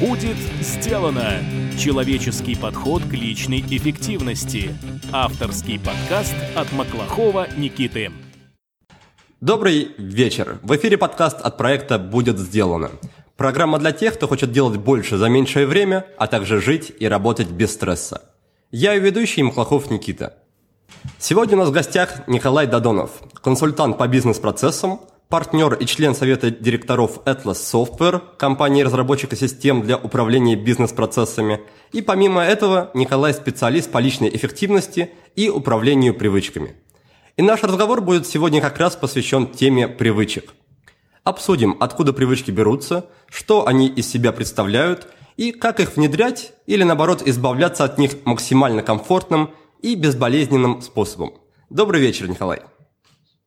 Будет сделано! Человеческий подход к личной эффективности. Авторский подкаст от Маклахова Никиты. Добрый вечер. В эфире подкаст от проекта «Будет сделано». Программа для тех, кто хочет делать больше за меньшее время, а также жить и работать без стресса. Я и ведущий Маклахов Никита. Сегодня у нас в гостях Николай Дадонов, консультант по бизнес-процессам, партнер и член совета директоров Atlas Software, компании-разработчика систем для управления бизнес-процессами. И помимо этого, Николай специалист по личной эффективности и управлению привычками. И наш разговор будет сегодня как раз посвящен теме привычек. Обсудим, откуда привычки берутся, что они из себя представляют и как их внедрять или наоборот избавляться от них максимально комфортным и безболезненным способом. Добрый вечер, Николай.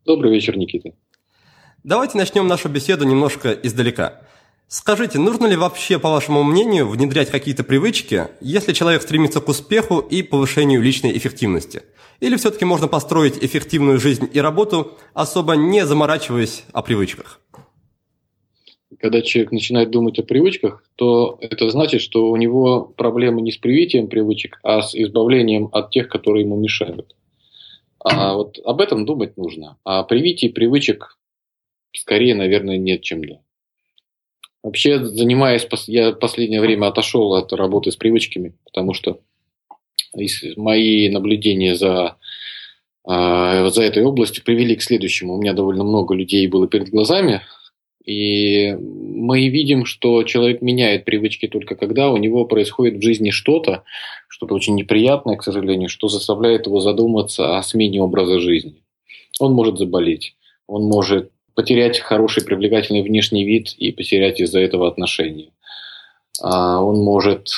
Добрый вечер, Никита. Давайте начнем нашу беседу немножко издалека. Скажите, нужно ли вообще, по вашему мнению, внедрять какие-то привычки, если человек стремится к успеху и повышению личной эффективности? Или все-таки можно построить эффективную жизнь и работу, особо не заморачиваясь о привычках? Когда человек начинает думать о привычках, то это значит, что у него проблемы не с привитием привычек, а с избавлением от тех, которые ему мешают. А вот об этом думать нужно. А привитии привычек скорее, наверное, нет, чем да. Вообще, занимаясь, я последнее время отошел от работы с привычками, потому что мои наблюдения за, а, за этой областью привели к следующему. У меня довольно много людей было перед глазами, и мы видим, что человек меняет привычки только когда у него происходит в жизни что-то, что-то очень неприятное, к сожалению, что заставляет его задуматься о смене образа жизни. Он может заболеть, он может потерять хороший, привлекательный внешний вид и потерять из-за этого отношения. А он может,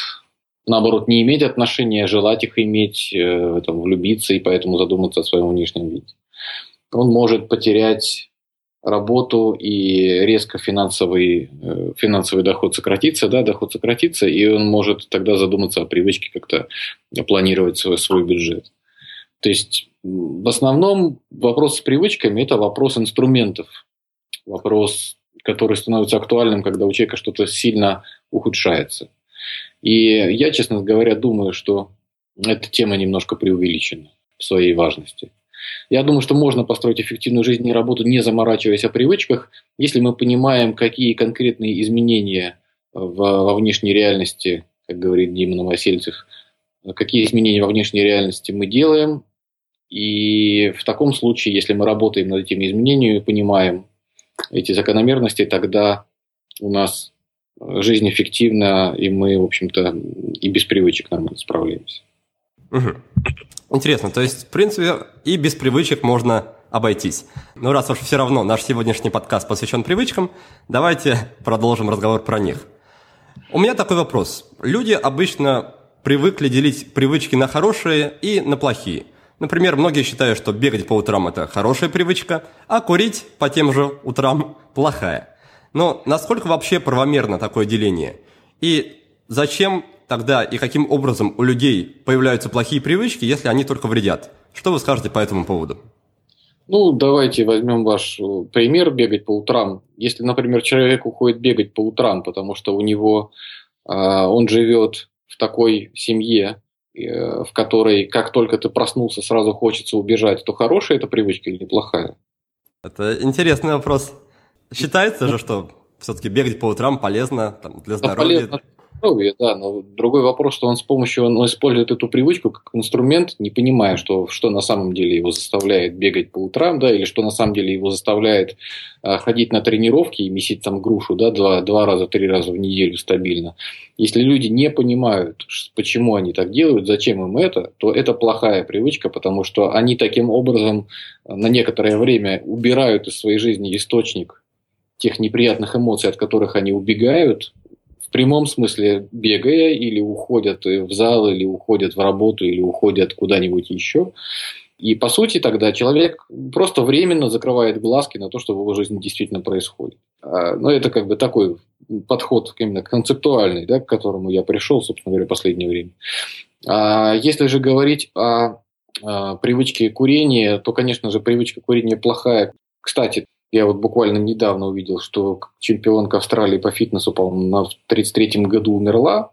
наоборот, не иметь отношения, а желать их иметь, э, там, влюбиться и поэтому задуматься о своем внешнем виде. Он может потерять работу и резко финансовый, э, финансовый доход сократится, да, доход сократится, и он может тогда задуматься о привычке как-то планировать свой, свой бюджет. То есть в основном вопрос с привычками – это вопрос инструментов, вопрос, который становится актуальным, когда у человека что-то сильно ухудшается. И я, честно говоря, думаю, что эта тема немножко преувеличена в своей важности. Я думаю, что можно построить эффективную жизнь и работу, не заморачиваясь о привычках, если мы понимаем, какие конкретные изменения в, во внешней реальности, как говорит Дима Новосельцев, какие изменения во внешней реальности мы делаем. И в таком случае, если мы работаем над этими изменениями, понимаем, эти закономерности, тогда у нас жизнь эффективна, и мы, в общем-то, и без привычек нормально справляемся. Угу. Интересно, то есть, в принципе, и без привычек можно обойтись. Но раз уж все равно наш сегодняшний подкаст посвящен привычкам, давайте продолжим разговор про них. У меня такой вопрос. Люди обычно привыкли делить привычки на хорошие и на плохие. Например, многие считают, что бегать по утрам – это хорошая привычка, а курить по тем же утрам – плохая. Но насколько вообще правомерно такое деление? И зачем тогда и каким образом у людей появляются плохие привычки, если они только вредят? Что вы скажете по этому поводу? Ну, давайте возьмем ваш э, пример бегать по утрам. Если, например, человек уходит бегать по утрам, потому что у него э, он живет в такой семье, в которой как только ты проснулся, сразу хочется убежать, то хорошая эта привычка или неплохая? Это интересный вопрос. Считается же, что все-таки бегать по утрам полезно там, для здоровья. полезно здоровья, да, но другой вопрос, что он с помощью, он использует эту привычку как инструмент, не понимая, что, что на самом деле его заставляет бегать по утрам, да, или что на самом деле его заставляет а, ходить на тренировки и месить там грушу, да, два, два раза, три раза в неделю стабильно. Если люди не понимают, почему они так делают, зачем им это, то это плохая привычка, потому что они таким образом на некоторое время убирают из своей жизни источник тех неприятных эмоций, от которых они убегают, в прямом смысле бегая, или уходят в зал, или уходят в работу, или уходят куда-нибудь еще. И по сути тогда человек просто временно закрывает глазки на то, что в его жизни действительно происходит. А, но это как бы такой подход именно концептуальный, да, к которому я пришел, собственно говоря, в последнее время. А если же говорить о, о привычке курения, то, конечно же, привычка курения плохая. Кстати, Я вот буквально недавно увидел, что чемпионка Австралии по фитнесу, по-моему, на 33-м году умерла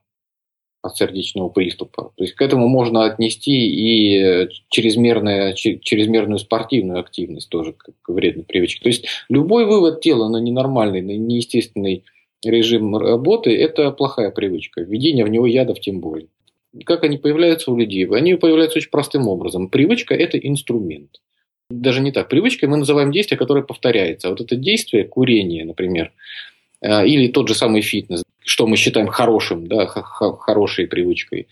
от сердечного приступа. То есть к этому можно отнести и чрезмерную, чрезмерную спортивную активность тоже как вредной привычки. То есть любой вывод тела на ненормальный, на неестественный режим работы – это плохая привычка. Введение в него ядов тем более. Как они появляются у людей? Они появляются очень простым образом. Привычка – это инструмент. Даже не так. Привычкой мы называем действие, которое повторяется. Вот это действие, курение, например, э, или тот же самый фитнес, что мы считаем хорошим, да, хорошей привычкой,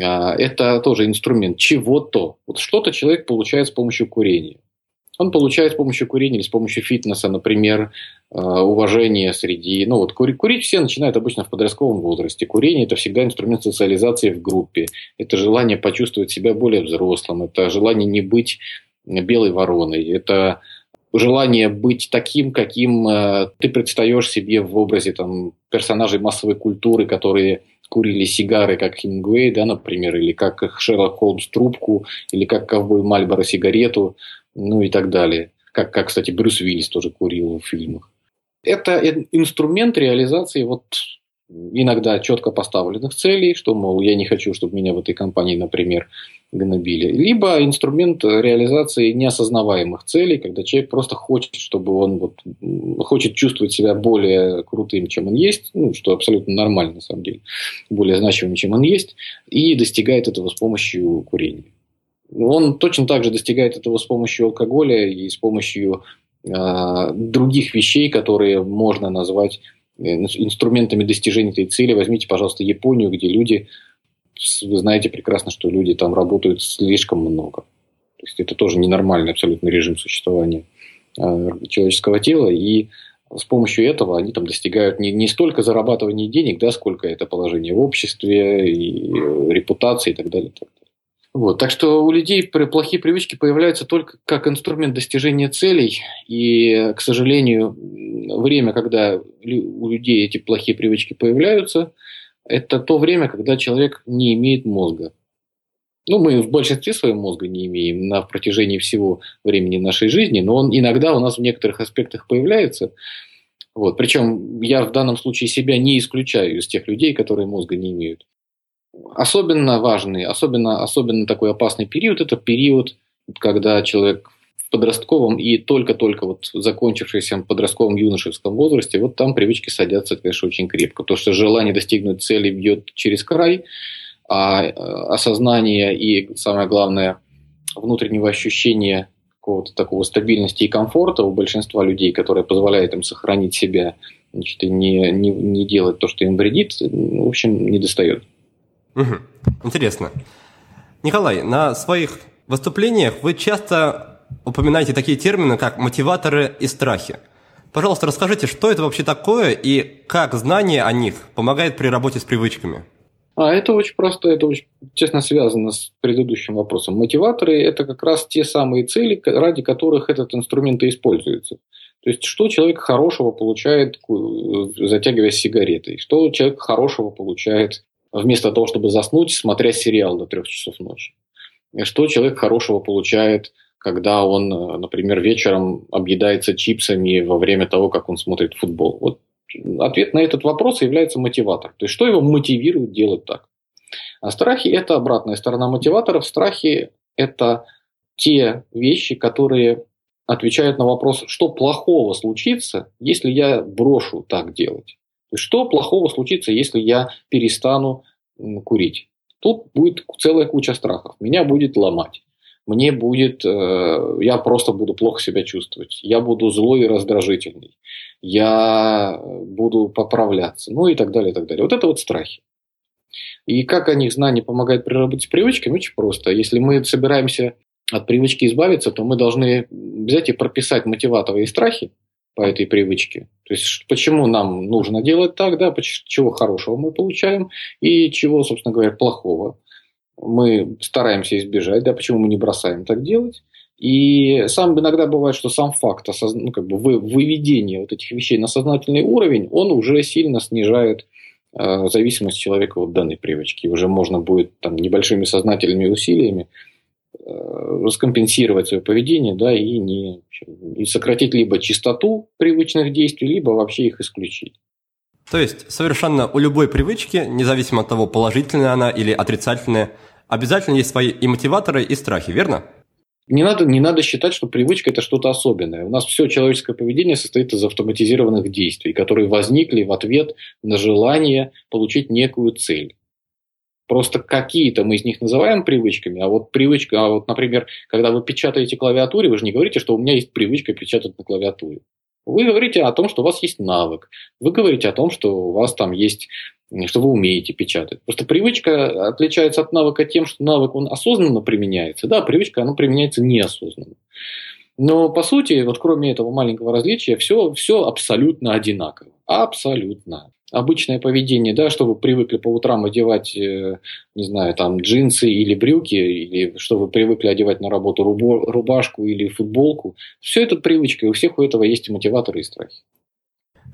а, это тоже инструмент чего-то. Вот что-то человек получает с помощью курения. Он получает с помощью курения или с помощью фитнеса, например, а, уважение среди... Ну вот курить, курить все начинают обычно в подростковом возрасте. Курение – это всегда инструмент социализации в группе. Это желание почувствовать себя более взрослым. Это желание не быть белой вороной. Это желание быть таким, каким э, ты предстаешь себе в образе там, персонажей массовой культуры, которые курили сигары, как Хемингуэй, да, например, или как Шерлок Холмс трубку, или как ковбой Мальборо сигарету, ну и так далее. Как, как, кстати, Брюс Уиллис тоже курил в фильмах. Это инструмент реализации вот иногда четко поставленных целей, что, мол, я не хочу, чтобы меня в этой компании, например, гнобили. Либо инструмент реализации неосознаваемых целей, когда человек просто хочет, чтобы он вот, хочет чувствовать себя более крутым, чем он есть, ну, что абсолютно нормально на самом деле, более значимым, чем он есть, и достигает этого с помощью курения. Он точно так же достигает этого с помощью алкоголя и с помощью э, других вещей, которые можно назвать инструментами достижения этой цели. Возьмите, пожалуйста, Японию, где люди вы знаете прекрасно, что люди там работают слишком много. То есть это тоже ненормальный абсолютно режим существования э, человеческого тела. И с помощью этого они там достигают не, не столько зарабатывания денег, да, сколько это положение в обществе, и э, репутации и так. И так, далее. Вот. так что у людей плохие привычки появляются только как инструмент достижения целей. И, к сожалению, время, когда у людей эти плохие привычки появляются – это то время, когда человек не имеет мозга. Ну, мы в большинстве своем мозга не имеем на протяжении всего времени нашей жизни, но он иногда у нас в некоторых аспектах появляется. Вот. Причем я в данном случае себя не исключаю из тех людей, которые мозга не имеют. Особенно важный, особенно, особенно такой опасный период – это период, когда человек подростковом и только-только вот закончившемся подростковом юношеском возрасте, вот там привычки садятся, конечно, очень крепко. Потому что желание достигнуть цели бьет через край, а э, осознание и, самое главное, внутреннего ощущения какого-то такого стабильности и комфорта у большинства людей, которое позволяет им сохранить себя, значит, и не, не, не делать то, что им вредит, в общем, не достает. Угу. Интересно. Николай, на своих выступлениях вы часто упоминаете такие термины, как мотиваторы и страхи. Пожалуйста, расскажите, что это вообще такое и как знание о них помогает при работе с привычками? А это очень просто, это очень тесно связано с предыдущим вопросом. Мотиваторы – это как раз те самые цели, ради которых этот инструмент и используется. То есть, что человек хорошего получает, затягивая сигаретой? Что человек хорошего получает вместо того, чтобы заснуть, смотря сериал до трех часов ночи? Что человек хорошего получает – когда он, э, например, вечером объедается чипсами во время того, как он смотрит футбол? Вот ответ на этот вопрос является мотиватор. То есть, что его мотивирует делать так? А страхи – это обратная сторона мотиваторов. Страхи – это те вещи, которые отвечают на вопрос, что плохого случится, если я брошу так делать. Что плохого случится, если я перестану курить. Тут будет целая куча страхов. Меня будет ломать мне будет, э, я просто буду плохо себя чувствовать, я буду злой и раздражительный, я буду поправляться, ну и так далее, и так далее. Вот это вот страхи. И как о них знание помогает при работе с привычками? Очень просто. Если мы собираемся от привычки избавиться, то мы должны взять и прописать мотиваторы и страхи по этой привычке. То есть, почему нам нужно делать так, да, чего хорошего мы получаем и чего, собственно говоря, плохого мы стараемся избежать, да, почему мы не бросаем так делать. И сам иногда бывает, что сам факт осозна... ну, как бы выведения вот этих вещей на сознательный уровень, он уже сильно снижает э, зависимость человека от данной привычки. Уже можно будет там, небольшими сознательными усилиями раскомпенсировать свое поведение, да, и не и сократить либо частоту привычных действий, либо вообще их исключить. То есть совершенно у любой привычки, независимо от того, положительная она или отрицательная, обязательно есть свои и мотиваторы, и страхи, верно? Не надо, не надо считать, что привычка – это что-то особенное. У нас все человеческое поведение состоит из автоматизированных действий, которые возникли в ответ на желание получить некую цель. Просто какие-то мы из них называем привычками, а вот привычка, а вот, например, когда вы печатаете клавиатуре, вы же не говорите, что у меня есть привычка печатать на клавиатуре. Вы говорите о том, что у вас есть навык. Вы говорите о том, что у вас там есть что вы умеете печатать. Просто привычка отличается от навыка тем, что навык он осознанно применяется. Да, привычка она применяется неосознанно. Но по сути, вот кроме этого маленького различия, все, все абсолютно одинаково. Абсолютно. Обычное поведение, да, что вы привыкли по утрам одевать, э, не знаю, там джинсы или брюки, или что вы привыкли одевать на работу рубашку или футболку, все это привычка, и у всех у этого есть мотиваторы и страхи.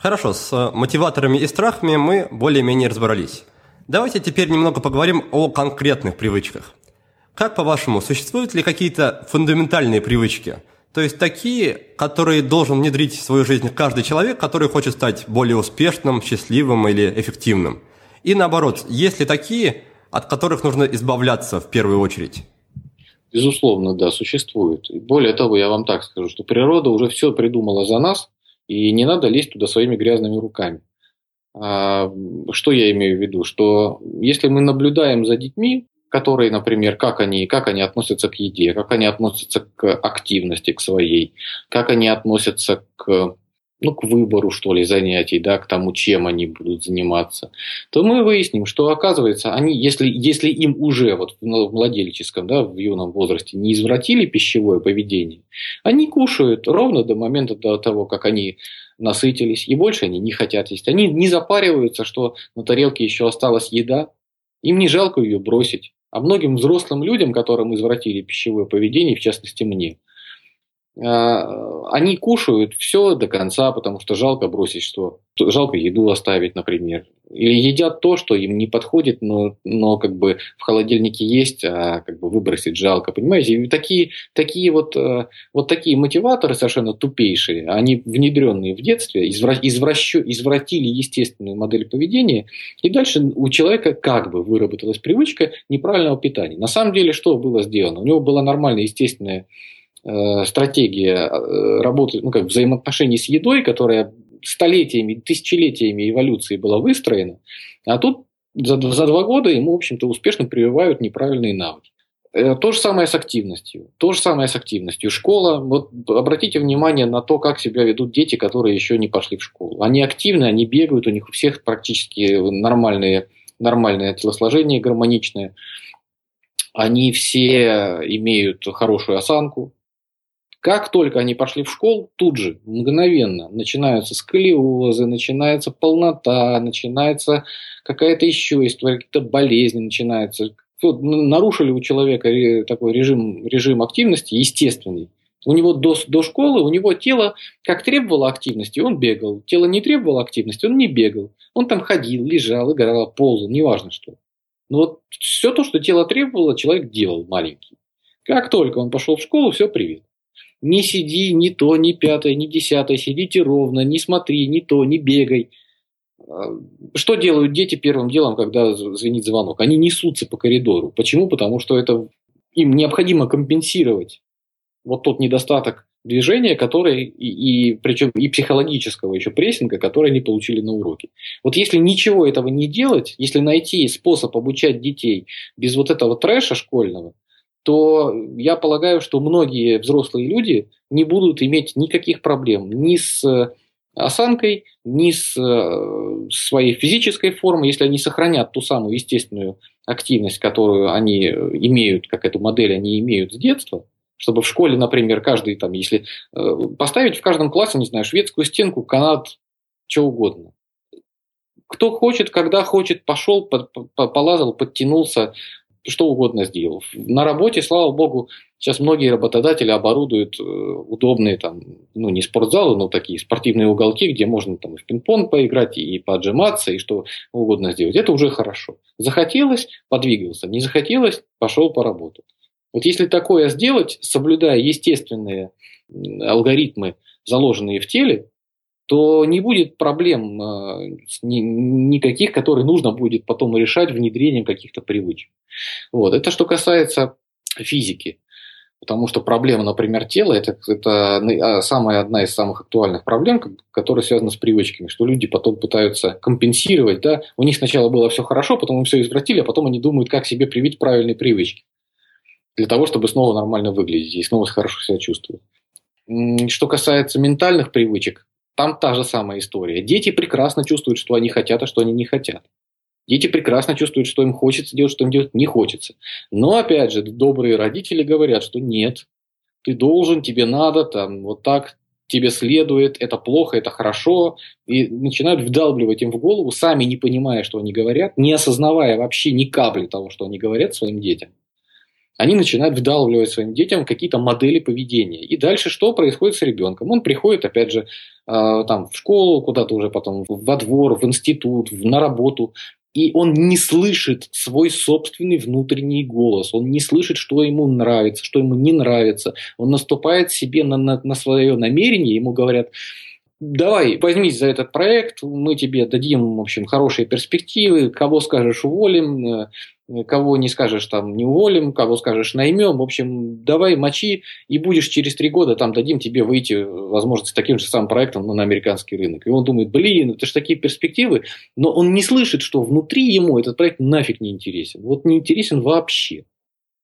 Хорошо, с мотиваторами и страхами мы более-менее разобрались. Давайте теперь немного поговорим о конкретных привычках. Как по-вашему, существуют ли какие-то фундаментальные привычки? То есть такие, которые должен внедрить в свою жизнь каждый человек, который хочет стать более успешным, счастливым или эффективным. И наоборот, есть ли такие, от которых нужно избавляться в первую очередь? Безусловно, да, существует. Более того, я вам так скажу, что природа уже все придумала за нас, и не надо лезть туда своими грязными руками. А, что я имею в виду? Что если мы наблюдаем за детьми, которые, например, как они, как они относятся к еде, как они относятся к активности, к своей, как они относятся к ну, к выбору, что ли, занятий, да, к тому, чем они будут заниматься, то мы выясним, что, оказывается, они, если, если им уже вот в младенческом, да, в юном возрасте не извратили пищевое поведение, они кушают ровно до момента до того, как они насытились, и больше они не хотят есть. Они не запариваются, что на тарелке еще осталась еда, им не жалко ее бросить. А многим взрослым людям, которым извратили пищевое поведение, в частности мне, они кушают все до конца, потому что жалко бросить что. Жалко еду оставить, например. Или едят то, что им не подходит, но, но как бы в холодильнике есть, а как бы выбросить жалко. Понимаете? И такие, такие вот, э, вот такие мотиваторы совершенно тупейшие, они внедренные в детстве, извра, извращу, извратили естественную модель поведения, и дальше у человека как бы выработалась привычка неправильного питания. На самом деле, что было сделано? У него была нормальная естественная Э, стратегия э, работы, ну, как взаимоотношений с едой, которая столетиями, тысячелетиями эволюции была выстроена, а тут за, за два года ему, в общем-то, успешно прививают неправильные навыки. Э, то же самое с активностью. То же самое с активностью. Школа, вот обратите внимание на то, как себя ведут дети, которые еще не пошли в школу. Они активны, они бегают, у них у всех практически нормальные, нормальное телосложение, гармоничное. Они все имеют хорошую осанку, как только они пошли в школу, тут же, мгновенно, начинаются сколиозы, начинается полнота, начинается какая-то еще история, какие-то болезни начинаются. Вот, нарушили у человека такой режим, режим активности естественный. У него до, до школы, у него тело как требовало активности, он бегал. Тело не требовало активности, он не бегал. Он там ходил, лежал, играл, ползал, неважно что. Но вот все то, что тело требовало, человек делал маленький. Как только он пошел в школу, все, привет. Не сиди, ни то, ни пятое, ни десятое, сидите ровно, не смотри, ни то, не бегай. А, что делают дети первым делом, когда звенит звонок? Они несутся по коридору. Почему? Потому что это им необходимо компенсировать вот тот недостаток движения, который и, и причем и психологического еще прессинга, который они получили на уроке. Вот если ничего этого не делать, если найти способ обучать детей без вот этого трэша школьного, то я полагаю, что многие взрослые люди не будут иметь никаких проблем ни с э, осанкой, ни с э, своей физической формой, если они сохранят ту самую естественную активность, которую они э, имеют, как эту модель они имеют с детства, чтобы в школе, например, каждый там, если поставить в каждом классе, не знаю, шведскую стенку, канат, что угодно. Кто хочет, когда хочет, пошел, полазал, подтянулся, что угодно сделал. На работе, слава богу, сейчас многие работодатели оборудуют э, удобные там, ну не спортзалы, но такие спортивные уголки, где можно там в пинг-понг поиграть, и поджиматься, и что угодно сделать. Это уже хорошо. Захотелось – подвигался, не захотелось – пошел поработал. Вот если такое сделать, соблюдая естественные алгоритмы, заложенные в теле, то не будет проблем э, никаких, которые нужно будет потом решать внедрением каких-то привычек. Вот. Это что касается физики. Потому что проблема, например, тела это, это а, самая одна из самых актуальных проблем, которая связана с привычками, что люди потом пытаются компенсировать. Да? У них сначала было все хорошо, потом им все извратили, а потом они думают, как себе привить правильные привычки. Для того, чтобы снова нормально выглядеть и снова хорошо себя чувствовать. Что касается ментальных привычек, там та же самая история. Дети прекрасно чувствуют, что они хотят, а что они не хотят. Дети прекрасно чувствуют, что им хочется делать, что им делать не хочется. Но, опять же, добрые родители говорят, что нет, ты должен, тебе надо, там, вот так тебе следует, это плохо, это хорошо, и начинают вдалбливать им в голову, сами не понимая, что они говорят, не осознавая вообще ни капли того, что они говорят своим детям они начинают вдалбливать своим детям какие-то модели поведения. И дальше что происходит с ребенком? Он приходит, опять же, там, в школу, куда-то уже потом во двор, в институт, на работу, и он не слышит свой собственный внутренний голос, он не слышит, что ему нравится, что ему не нравится. Он наступает себе на, на, на свое намерение, ему говорят, давай, возьмись за этот проект, мы тебе дадим, в общем, хорошие перспективы, кого скажешь уволим, э, кого не скажешь, там, не уволим, кого скажешь, наймем. В общем, давай мочи, и будешь через три года, там, дадим тебе выйти, возможно, с таким же самым проектом на американский рынок. И он думает, блин, это же такие перспективы, но он не слышит, что внутри ему этот проект нафиг не интересен. Вот не интересен вообще.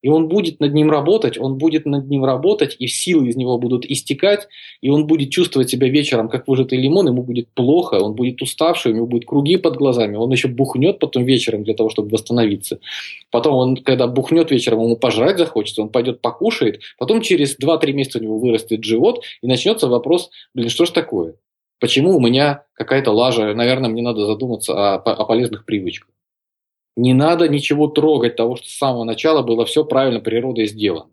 И он будет над ним работать, он будет над ним работать, и силы из него будут истекать, и он будет чувствовать себя вечером, как выжатый лимон, ему будет плохо, он будет уставший, у него будут круги под глазами, он еще бухнет потом вечером для того, чтобы восстановиться. Потом он, когда бухнет вечером, ему пожрать захочется, он пойдет покушает, потом через 2-3 месяца у него вырастет живот, и начнется вопрос, блин, что ж такое? Почему у меня какая-то лажа? Наверное, мне надо задуматься о, о полезных привычках. Не надо ничего трогать того, что с самого начала было все правильно природой сделано.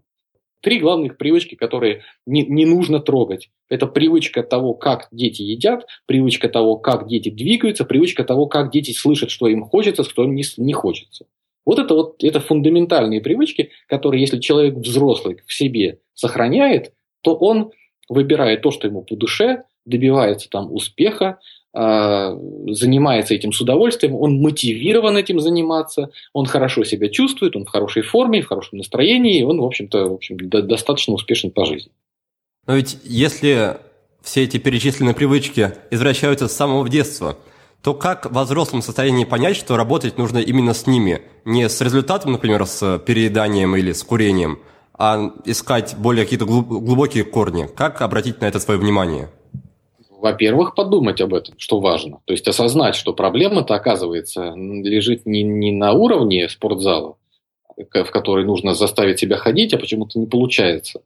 Три главных привычки, которые не, не нужно трогать. Это привычка того, как дети едят, привычка того, как дети двигаются, привычка того, как дети слышат, что им хочется, что им не, не хочется. Вот это вот это фундаментальные привычки, которые, если человек взрослый в себе сохраняет, то он выбирает то, что ему по душе, добивается там успеха, занимается этим с удовольствием, он мотивирован этим заниматься, он хорошо себя чувствует, он в хорошей форме, в хорошем настроении, и он, в общем-то, в общем, достаточно успешен по жизни. Но ведь если все эти перечисленные привычки извращаются с самого детства, то как во взрослом состоянии понять, что работать нужно именно с ними? Не с результатом, например, с перееданием или с курением, а искать более какие-то глубокие корни. Как обратить на это свое внимание? Во-первых, подумать об этом, что важно. То есть осознать, что проблема-то, оказывается, лежит не, не на уровне спортзала, в который нужно заставить себя ходить, а почему-то не получается.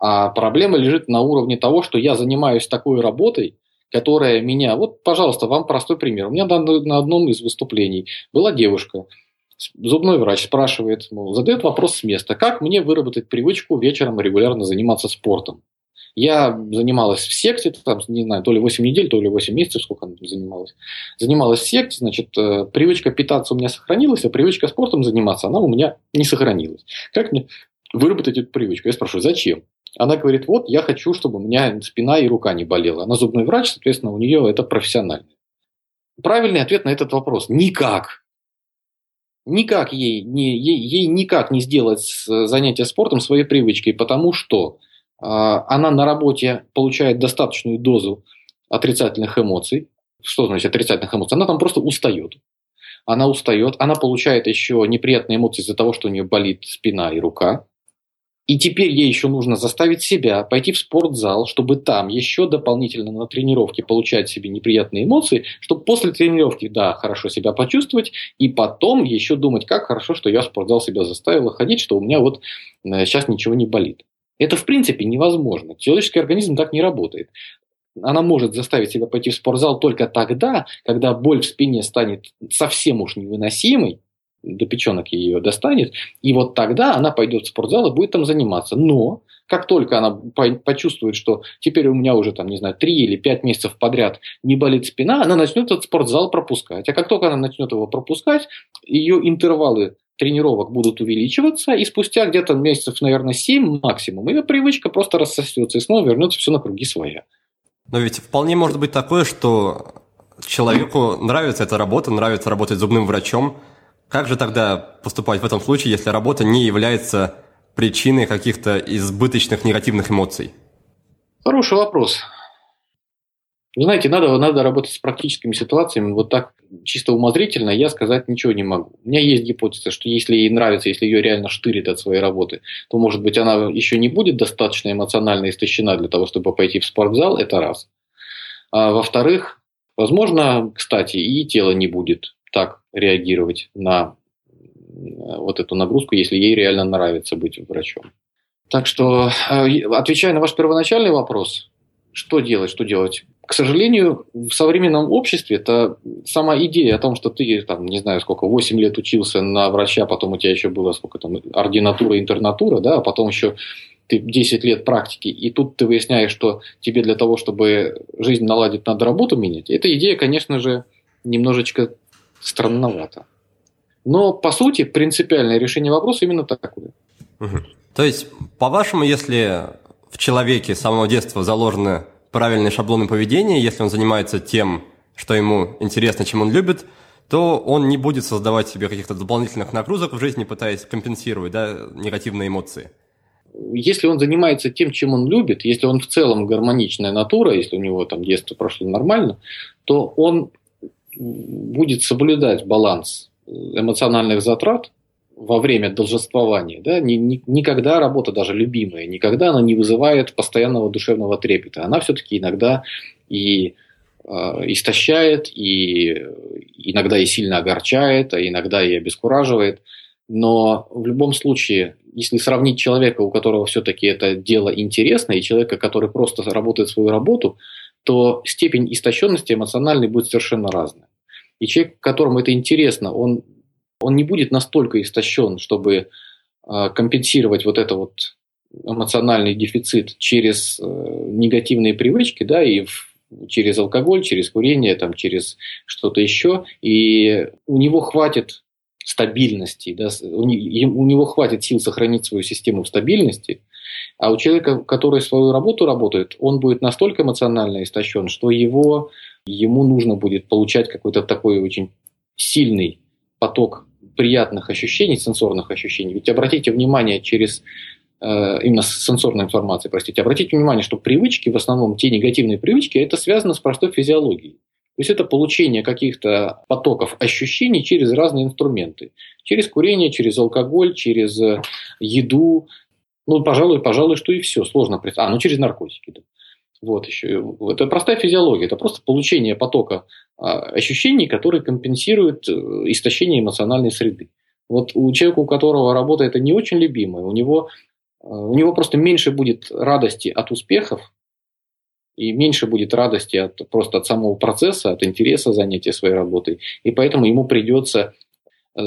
А проблема лежит на уровне того, что я занимаюсь такой работой, которая меня... Вот, пожалуйста, вам простой пример. У меня на одном из выступлений была девушка, зубной врач спрашивает, задает вопрос с места, как мне выработать привычку вечером регулярно заниматься спортом. Я занималась в секте, там, не знаю, то ли 8 недель, то ли 8 месяцев, сколько она занималась. Занималась в секте, значит, э, привычка питаться у меня сохранилась, а привычка спортом заниматься, она у меня не сохранилась. Как мне выработать эту привычку? Я спрашиваю, зачем? Она говорит, вот я хочу, чтобы у меня спина и рука не болела. Она зубной врач, соответственно, у нее это профессионально. Правильный ответ на этот вопрос – никак. Никак ей, не, ей, ей никак не сделать занятие спортом своей привычкой, потому что она на работе получает достаточную дозу отрицательных эмоций. Что значит отрицательных эмоций? Она там просто устает. Она устает, она получает еще неприятные эмоции из-за того, что у нее болит спина и рука. И теперь ей еще нужно заставить себя пойти в спортзал, чтобы там еще дополнительно на тренировке получать себе неприятные эмоции, чтобы после тренировки, да, хорошо себя почувствовать, и потом еще думать, как хорошо, что я в спортзал себя заставила ходить, что у меня вот сейчас э, ничего не болит. Это в принципе невозможно. Человеческий организм так не работает. Она может заставить себя пойти в спортзал только тогда, когда боль в спине станет совсем уж невыносимой, до печенок ее достанет, и вот тогда она пойдет в спортзал и будет там заниматься. Но как только она почувствует, что теперь у меня уже там, не знаю, 3 или 5 месяцев подряд не болит спина, она начнет этот спортзал пропускать. А как только она начнет его пропускать, ее интервалы тренировок будут увеличиваться, и спустя где-то месяцев, наверное, 7 максимум, эта привычка просто рассосется и снова вернется все на круги своя. Но ведь вполне может быть такое, что человеку нравится эта работа, нравится работать зубным врачом. Как же тогда поступать в этом случае, если работа не является причиной каких-то избыточных негативных эмоций? Хороший вопрос. Вы знаете, надо, надо работать с практическими ситуациями. Вот так чисто умозрительно я сказать ничего не могу. У меня есть гипотеза, что если ей нравится, если ее реально штырит от своей работы, то, может быть, она еще не будет достаточно эмоционально истощена для того, чтобы пойти в спортзал, это раз. А во-вторых, возможно, кстати, и тело не будет так реагировать на вот эту нагрузку, если ей реально нравится быть врачом. Так что, э, отвечая на ваш первоначальный вопрос, что делать, что делать? К сожалению, в современном обществе это сама идея о том, что ты, там, не знаю сколько, 8 лет учился на врача, потом у тебя еще было сколько там, ординатура, интернатура, да, а потом еще ты 10 лет практики, и тут ты выясняешь, что тебе для того, чтобы жизнь наладить, надо работу менять. Эта идея, конечно же, немножечко странновата. Но, по сути, принципиальное решение вопроса именно такое. То есть, по-вашему, если в человеке с самого детства заложено правильные шаблоны поведения, если он занимается тем, что ему интересно, чем он любит, то он не будет создавать себе каких-то дополнительных нагрузок в жизни, пытаясь компенсировать да, негативные эмоции. Если он занимается тем, чем он любит, если он в целом гармоничная натура, если у него там детство прошло нормально, то он будет соблюдать баланс эмоциональных затрат во время должествования, да, ни, ни, никогда работа, даже любимая, никогда она не вызывает постоянного душевного трепета. Она все-таки иногда и э, истощает, и иногда и сильно огорчает, а иногда и обескураживает. Но в любом случае, если сравнить человека, у которого все-таки это дело интересно, и человека, который просто работает свою работу, то степень истощенности эмоциональной будет совершенно разная. И человек, которому это интересно, он он не будет настолько истощен, чтобы а, компенсировать вот это вот эмоциональный дефицит через э, негативные привычки, да, и через алкоголь, через курение, там, через что-то еще, и у него хватит стабильности, да, у него хватит сил сохранить свою систему в стабильности, а у человека, который свою работу работает, он будет настолько эмоционально истощен, что его, ему нужно будет получать какой-то такой очень сильный поток приятных ощущений, сенсорных ощущений. Ведь обратите внимание через э, именно с сенсорной информацией, простите, обратите внимание, что привычки, в основном те негативные привычки, это связано с простой физиологией. То есть это получение каких-то потоков ощущений через разные инструменты. Через курение, через алкоголь, через еду. Ну, пожалуй, пожалуй, что и все. Сложно представить. А, ну через наркотики. Да. Вот еще. Это простая физиология. Это просто получение потока а, ощущений, которые компенсируют э, истощение эмоциональной среды. Вот у человека, у которого работа это не очень любимая, у него, э, у него просто меньше будет радости от успехов, и меньше будет радости от, просто от самого процесса, от интереса занятия своей работой. И поэтому ему придется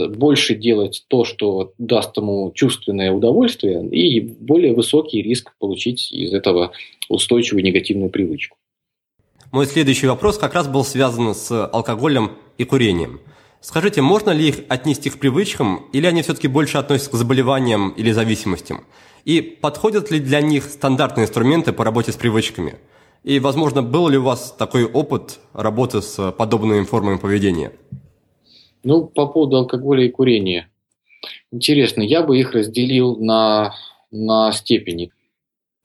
больше делать то, что даст ему чувственное удовольствие, и более высокий риск получить из этого устойчивую негативную привычку. Мой следующий вопрос как раз был связан с алкоголем и курением. Скажите, можно ли их отнести к привычкам, или они все-таки больше относятся к заболеваниям или зависимостям? И подходят ли для них стандартные инструменты по работе с привычками? И, возможно, был ли у вас такой опыт работы с подобными формами поведения? Ну, по поводу алкоголя и курения. Интересно, я бы их разделил на, на степени.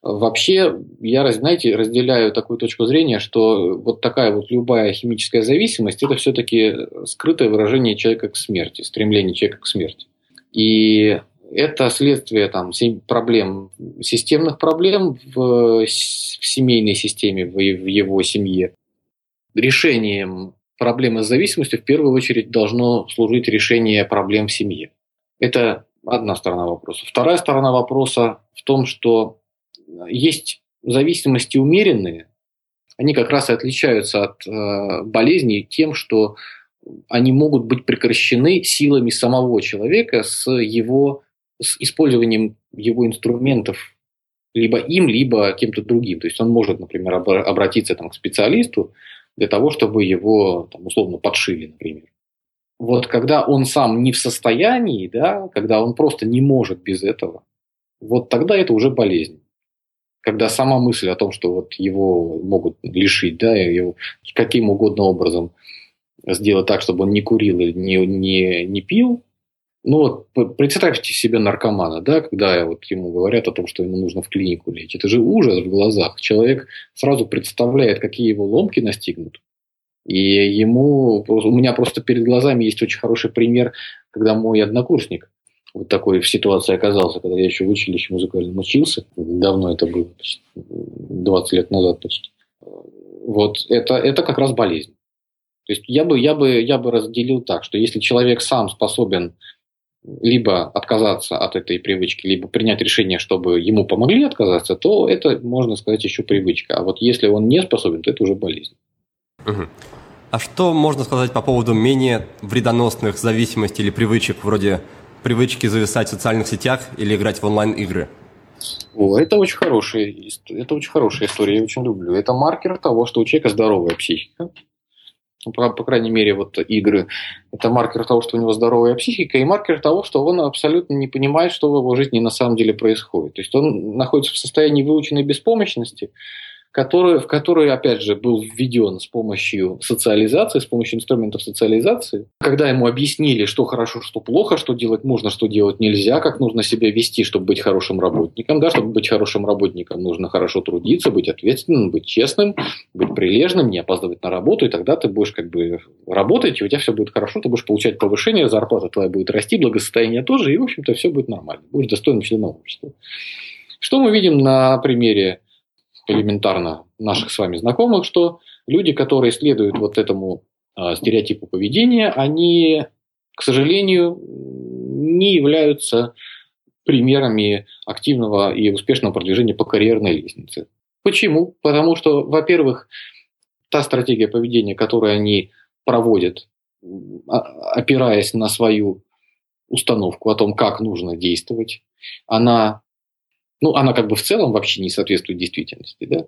Вообще, я, знаете, разделяю такую точку зрения, что вот такая вот любая химическая зависимость – это все-таки скрытое выражение человека к смерти, стремление человека к смерти. И это следствие там, проблем, системных проблем в, в семейной системе, в, в его семье. Решением проблемы с зависимостью в первую очередь должно служить решение проблем в семье. Это одна сторона вопроса. Вторая сторона вопроса в том, что есть зависимости умеренные, они как раз и отличаются от э, болезней тем, что они могут быть прекращены силами самого человека с его с использованием его инструментов либо им, либо кем-то другим. То есть он может, например, обратиться там, к специалисту для того, чтобы его там, условно подшили, например. вот когда он сам не в состоянии, да, когда он просто не может без этого, вот тогда это уже болезнь. Когда сама мысль о том, что вот его могут лишить, да, его каким угодно образом сделать так, чтобы он не курил или не, не, не пил, ну вот представьте себе наркомана, да, когда вот ему говорят о том, что ему нужно в клинику лечь. Это же ужас в глазах. Человек сразу представляет, какие его ломки настигнут. И ему, у меня просто перед глазами есть очень хороший пример, когда мой однокурсник вот такой в ситуации оказался, когда я еще в училище музыкальном учился. Давно это было, 20 лет назад почти. Вот это, это как раз болезнь. То есть я бы, я, бы, я бы разделил так, что если человек сам способен либо отказаться от этой привычки, либо принять решение, чтобы ему помогли отказаться, то это, можно сказать, еще привычка. А вот если он не способен, то это уже болезнь. Угу. А что можно сказать по поводу менее вредоносных зависимостей или привычек, вроде привычки зависать в социальных сетях или играть в онлайн-игры? О, это очень хорошая, это очень хорошая история, я очень люблю. Это маркер того, что у человека здоровая психика. Ну, по, по крайней мере, вот игры. Это маркер того, что у него здоровая психика, и маркер того, что он абсолютно не понимает, что в его жизни на самом деле происходит. То есть он находится в состоянии выученной беспомощности, который, в который, опять же, был введен с помощью социализации, с помощью инструментов социализации. Когда ему объяснили, что хорошо, что плохо, что делать можно, что делать нельзя, как нужно себя вести, чтобы быть хорошим работником. Да, чтобы быть хорошим работником, нужно хорошо трудиться, быть ответственным, быть честным, быть прилежным, не опаздывать на работу, и тогда ты будешь как бы работать, и у тебя все будет хорошо, ты будешь получать повышение, зарплата твоя будет расти, благосостояние тоже, и, в общем-то, все будет нормально. Будешь достойным членом общества. Что мы видим на примере элементарно наших с вами знакомых, что люди, которые следуют вот этому э, стереотипу поведения, они, к сожалению, не являются примерами активного и успешного продвижения по карьерной лестнице. Почему? Потому что, во-первых, та стратегия поведения, которую они проводят, опираясь на свою установку о том, как нужно действовать, она ну, она как бы в целом вообще не соответствует действительности. Да?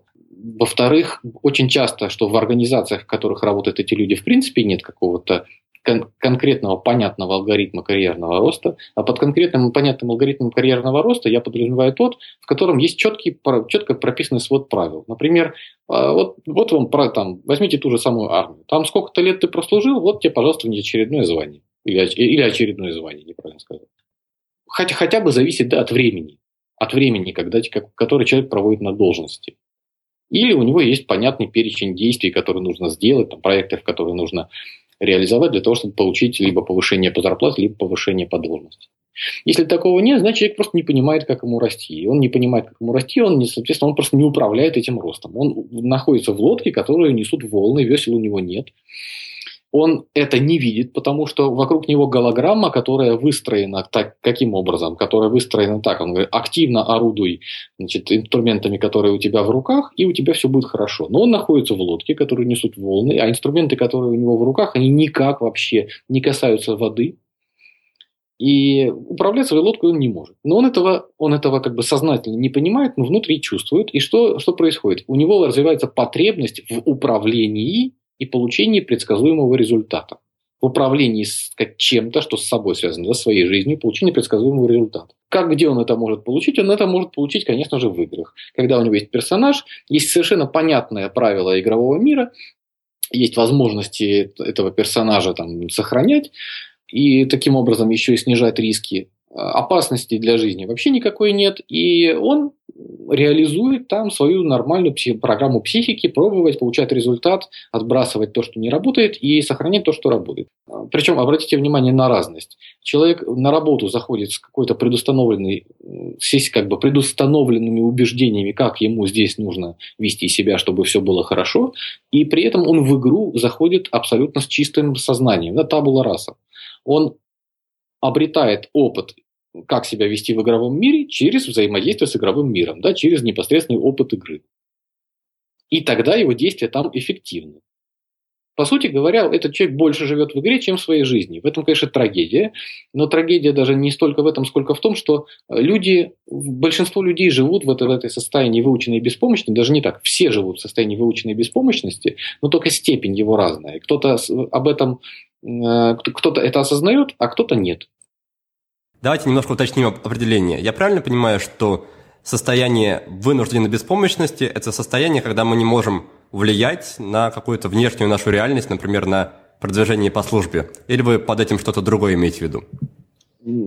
Во-вторых, очень часто, что в организациях, в которых работают эти люди, в принципе нет какого-то кон- конкретного понятного алгоритма карьерного роста, а под конкретным понятным алгоритмом карьерного роста я подразумеваю тот, в котором есть четкий, четко прописанный свод правил. Например, а, вот, вот вам там, возьмите ту же самую армию. Там сколько-то лет ты прослужил, вот тебе, пожалуйста, не очередное звание. Или, или очередное звание, неправильно сказать. Хотя, хотя бы зависит да, от времени от времени, когда, который человек проводит на должности. Или у него есть понятный перечень действий, которые нужно сделать, там, проектов, которые нужно реализовать для того, чтобы получить либо повышение по зарплате, либо повышение по должности. Если такого нет, значит, человек просто не понимает, как ему расти. Он не понимает, как ему расти, он, соответственно, он просто не управляет этим ростом. Он находится в лодке, которые несут волны, весел у него нет он это не видит, потому что вокруг него голограмма, которая выстроена так, каким образом, которая выстроена так, он говорит, активно орудуй значит, инструментами, которые у тебя в руках, и у тебя все будет хорошо. Но он находится в лодке, которые несут волны, а инструменты, которые у него в руках, они никак вообще не касаются воды, и управлять своей лодкой он не может. Но он этого, он этого как бы сознательно не понимает, но внутри чувствует. И что, что происходит? У него развивается потребность в управлении и получении предсказуемого результата. В управлении чем-то, что с собой связано, да, своей жизнью, получение предсказуемого результата. Как, где он это может получить? Он это может получить, конечно же, в играх. Когда у него есть персонаж, есть совершенно понятное правило игрового мира, есть возможности этого персонажа там, сохранять, и таким образом еще и снижать риски опасности для жизни вообще никакой нет, и он реализует там свою нормальную псих- программу психики, пробовать, получать результат, отбрасывать то, что не работает, и сохранять то, что работает. Причем обратите внимание на разность. Человек на работу заходит с какой-то предустановленной, с как бы предустановленными убеждениями, как ему здесь нужно вести себя, чтобы все было хорошо, и при этом он в игру заходит абсолютно с чистым сознанием, да, табула раса. Он обретает опыт, как себя вести в игровом мире через взаимодействие с игровым миром, да, через непосредственный опыт игры. И тогда его действия там эффективны. По сути говоря, этот человек больше живет в игре, чем в своей жизни. В этом, конечно, трагедия. Но трагедия даже не столько в этом, сколько в том, что люди, большинство людей живут в, это, в этой состоянии выученной беспомощности. Даже не так. Все живут в состоянии выученной беспомощности, но только степень его разная. Кто-то об этом э, кто-то это осознает, а кто-то нет. Давайте немножко уточним определение. Я правильно понимаю, что состояние вынужденной беспомощности – это состояние, когда мы не можем влиять на какую-то внешнюю нашу реальность, например, на продвижение по службе? Или вы под этим что-то другое имеете в виду?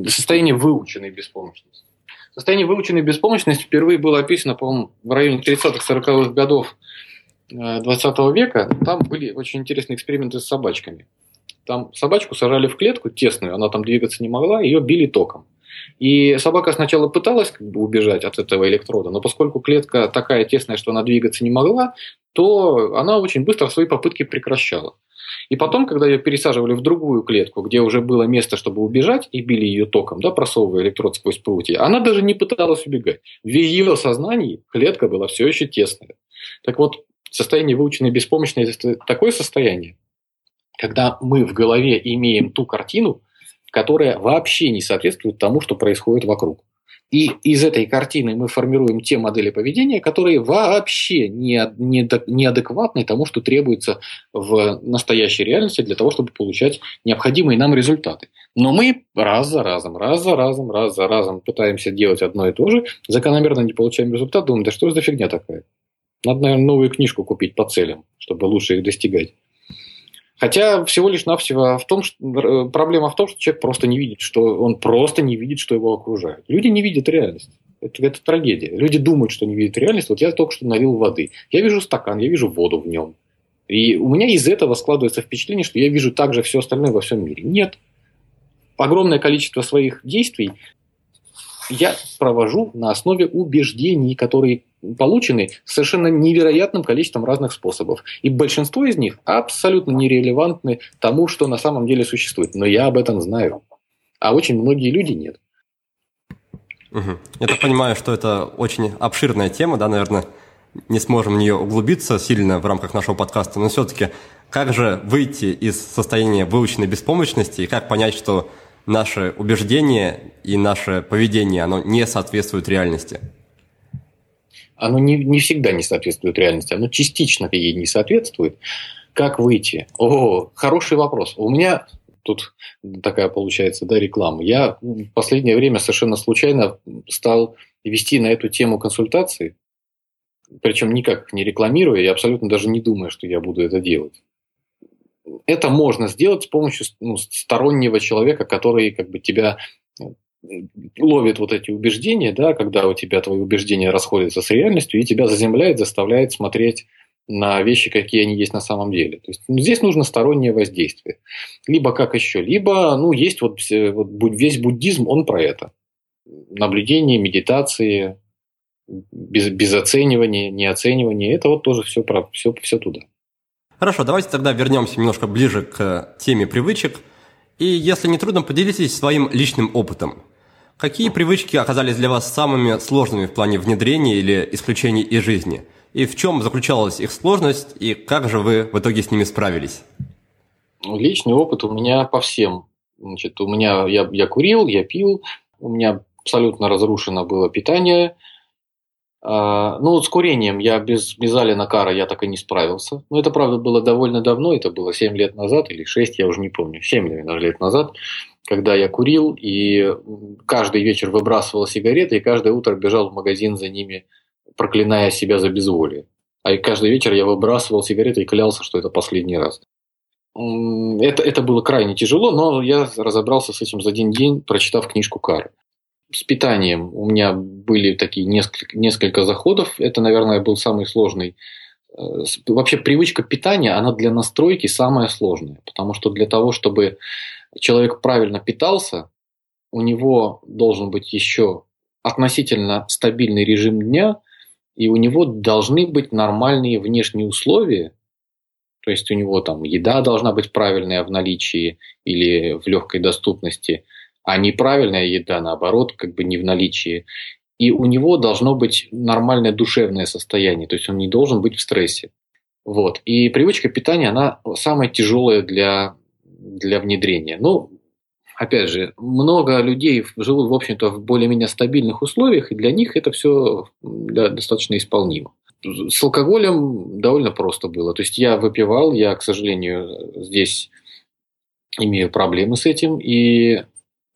Состояние выученной беспомощности. Состояние выученной беспомощности впервые было описано, по-моему, в районе 30-40-х годов 20 э, века. Там были очень интересные эксперименты с собачками. Там собачку сажали в клетку тесную, она там двигаться не могла, ее били током. И собака сначала пыталась как бы убежать от этого электрода, но поскольку клетка такая тесная, что она двигаться не могла, то она очень быстро свои попытки прекращала. И потом, когда ее пересаживали в другую клетку, где уже было место, чтобы убежать, и били ее током, да, просовывая электрод сквозь прутья, она даже не пыталась убегать. В ее сознании клетка была все еще тесная. Так вот, состояние выученной беспомощности – это такое состояние, когда мы в голове имеем ту картину, которая вообще не соответствует тому, что происходит вокруг. И из этой картины мы формируем те модели поведения, которые вообще не, не, неадекватны тому, что требуется в настоящей реальности для того, чтобы получать необходимые нам результаты. Но мы раз за разом, раз за разом, раз за разом пытаемся делать одно и то же, закономерно не получаем результат, думаем, да что за фигня такая? Надо, наверное, новую книжку купить по целям, чтобы лучше их достигать. Хотя всего лишь навсего в том, что, э, проблема в том, что человек просто не видит, что он просто не видит, что его окружает. Люди не видят реальность. Это, это трагедия. Люди думают, что не видят реальность. Вот я только что налил воды. Я вижу стакан, я вижу воду в нем. И у меня из этого складывается впечатление, что я вижу также все остальное во всем мире. Нет. Огромное количество своих действий я провожу на основе убеждений, которые получены совершенно невероятным количеством разных способов. И большинство из них абсолютно нерелевантны тому, что на самом деле существует. Но я об этом знаю. А очень многие люди нет. Угу. Я так понимаю, что это очень обширная тема, да, наверное, не сможем в нее углубиться сильно в рамках нашего подкаста, но все-таки как же выйти из состояния выученной беспомощности и как понять, что наше убеждение и наше поведение, оно не соответствует реальности? Оно не, не всегда не соответствует реальности, оно частично ей не соответствует. Как выйти? О, хороший вопрос. У меня тут такая получается да, реклама. Я в последнее время совершенно случайно стал вести на эту тему консультации, причем никак не рекламируя, я абсолютно даже не думаю, что я буду это делать это можно сделать с помощью ну, стороннего человека, который как бы тебя ловит вот эти убеждения, да, когда у тебя твои убеждения расходятся с реальностью, и тебя заземляет, заставляет смотреть на вещи, какие они есть на самом деле. То есть ну, здесь нужно стороннее воздействие. Либо как еще, либо ну, есть вот, вот весь буддизм, он про это. Наблюдение, медитации, без, без оценивания, неоценивания, это вот тоже все, про, все, все туда. Хорошо, давайте тогда вернемся немножко ближе к теме привычек. И если не трудно, поделитесь своим личным опытом. Какие привычки оказались для вас самыми сложными в плане внедрения или исключения из жизни? И в чем заключалась их сложность, и как же вы в итоге с ними справились? Личный опыт у меня по всем. Значит, у меня я, я курил, я пил, у меня абсолютно разрушено было питание – а, ну, вот с курением я без, без Алина Кара я так и не справился. Ну, это, правда, было довольно давно, это было 7 лет назад или 6, я уже не помню, 7, наверное, лет назад, когда я курил и каждый вечер выбрасывал сигареты, и каждое утро бежал в магазин за ними, проклиная себя за безволие. А каждый вечер я выбрасывал сигареты и клялся, что это последний раз. Это, это было крайне тяжело, но я разобрался с этим за один день, прочитав книжку Кары с питанием у меня были такие несколько, несколько заходов. Это, наверное, был самый сложный. Э, вообще привычка питания, она для настройки самая сложная. Потому что для того, чтобы человек правильно питался, у него должен быть еще относительно стабильный режим дня, и у него должны быть нормальные внешние условия, то есть у него там еда должна быть правильная в наличии или в легкой доступности – а неправильная еда, наоборот, как бы не в наличии. И у него должно быть нормальное душевное состояние, то есть он не должен быть в стрессе. Вот. И привычка питания, она самая тяжелая для, для внедрения. Ну, опять же, много людей живут, в общем-то, в более-менее стабильных условиях, и для них это все достаточно исполнимо. С алкоголем довольно просто было. То есть я выпивал, я, к сожалению, здесь имею проблемы с этим. И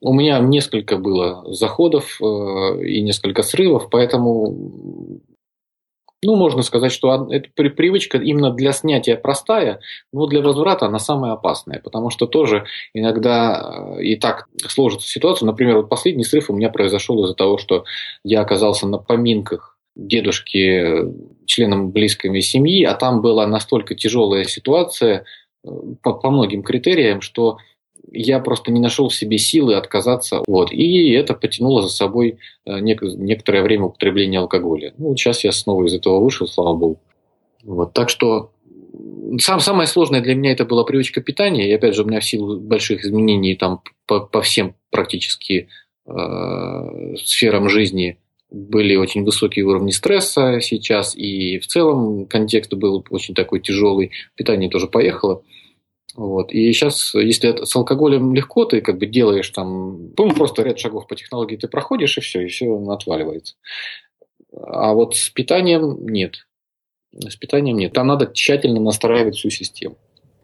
у меня несколько было заходов э, и несколько срывов, поэтому ну, можно сказать, что эта привычка именно для снятия простая, но для возврата она самая опасная, потому что тоже иногда э, и так сложится ситуация. Например, вот последний срыв у меня произошел из-за того, что я оказался на поминках дедушки членам близкой семьи, а там была настолько тяжелая ситуация э, по, по многим критериям, что я просто не нашел в себе силы отказаться. Вот. И это потянуло за собой э, некоторое время употребления алкоголя. Ну, сейчас я снова из этого вышел, слава богу. Вот. Так что сам, самое сложное для меня это была привычка питания. И опять же, у меня в силу больших изменений там по, по всем практически э, сферам жизни были очень высокие уровни стресса сейчас, и в целом контекст был очень такой тяжелый. Питание тоже поехало. Вот. И сейчас, если с алкоголем легко, ты как бы делаешь там, ну, просто ряд шагов по технологии ты проходишь, и все, и все отваливается. А вот с питанием нет. С питанием нет. Там надо тщательно настраивать всю систему.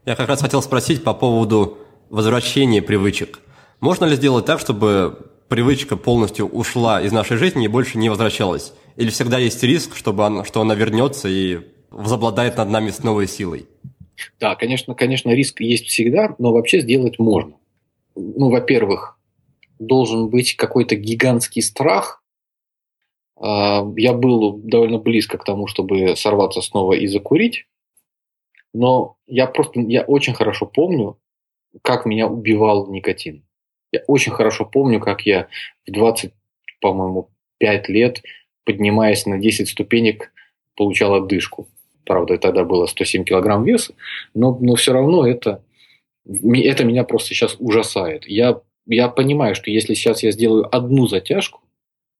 Я как раз хотел спросить по поводу возвращения привычек. Можно ли сделать так, чтобы привычка полностью ушла из нашей жизни и больше не возвращалась? Или всегда есть риск, чтобы она, что она вернется и возобладает над нами с новой силой? Да, конечно, конечно, риск есть всегда, но вообще сделать можно. Ну, во-первых, должен быть какой-то гигантский страх. А, я был довольно близко к тому, чтобы сорваться снова и закурить, но я просто, я очень хорошо помню, как меня убивал никотин. Я очень хорошо помню, как я в 20, по-моему, 5 лет, поднимаясь на 10 ступенек, получал отдышку. Правда, тогда было 107 килограмм веса, но, но все равно это, это меня просто сейчас ужасает. Я, я понимаю, что если сейчас я сделаю одну затяжку,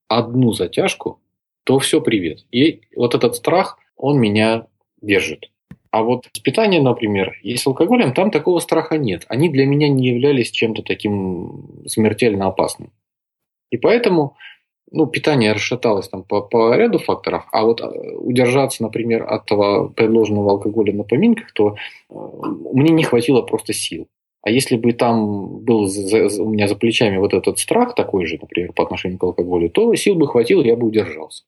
одну затяжку, то все, привет. И вот этот страх, он меня держит. А вот с питанием, например, и с алкоголем, там такого страха нет. Они для меня не являлись чем-то таким смертельно опасным. И поэтому ну, питание расшаталось там по, по ряду факторов, а вот э, удержаться, например, от того предложенного алкоголя на поминках, то э, мне не хватило просто сил. А если бы там был за, у меня за плечами вот этот страх такой же, например, по отношению к алкоголю, то сил бы хватило, я бы удержался.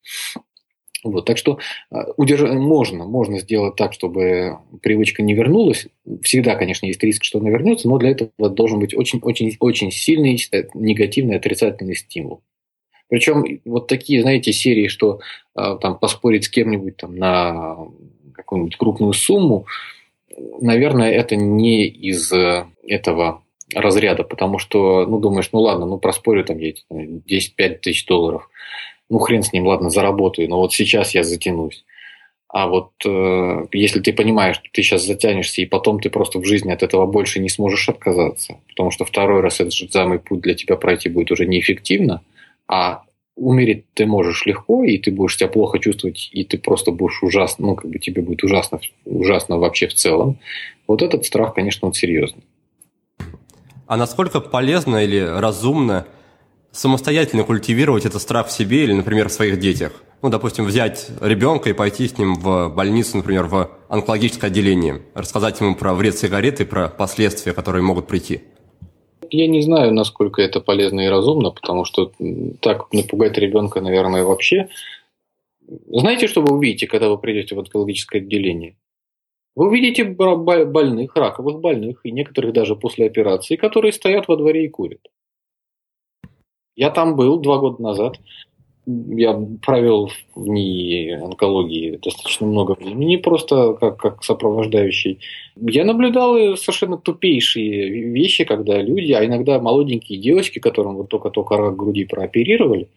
Вот, так что э, удерж... можно, можно сделать так, чтобы привычка не вернулась. Всегда, конечно, есть риск, что она вернется, но для этого должен быть очень-очень-очень сильный негативный отрицательный стимул. Причем вот такие, знаете, серии, что э, там поспорить с кем-нибудь там на какую-нибудь крупную сумму, наверное, это не из э, этого разряда, потому что, ну, думаешь, ну ладно, ну проспорю там 10-5 тысяч долларов, ну хрен с ним, ладно, заработаю, но вот сейчас я затянусь. А вот э, если ты понимаешь, что ты сейчас затянешься, и потом ты просто в жизни от этого больше не сможешь отказаться, потому что второй раз этот же самый путь для тебя пройти будет уже неэффективно, а умереть ты можешь легко, и ты будешь себя плохо чувствовать, и ты просто будешь ужасно, ну, как бы тебе будет ужасно, ужасно вообще в целом. Вот этот страх, конечно, он серьезный. А насколько полезно или разумно самостоятельно культивировать этот страх в себе или, например, в своих детях? Ну, допустим, взять ребенка и пойти с ним в больницу, например, в онкологическое отделение, рассказать ему про вред сигареты про последствия, которые могут прийти – я не знаю, насколько это полезно и разумно, потому что так напугать ребенка, наверное, вообще. Знаете, что вы увидите, когда вы придете в онкологическое отделение? Вы увидите больных, раковых больных, и некоторых даже после операции, которые стоят во дворе и курят. Я там был два года назад я провел в НИИ онкологии достаточно много времени, просто как, как сопровождающий. Я наблюдал совершенно тупейшие вещи, когда люди, а иногда молоденькие девочки, которым вот только-только рак груди прооперировали,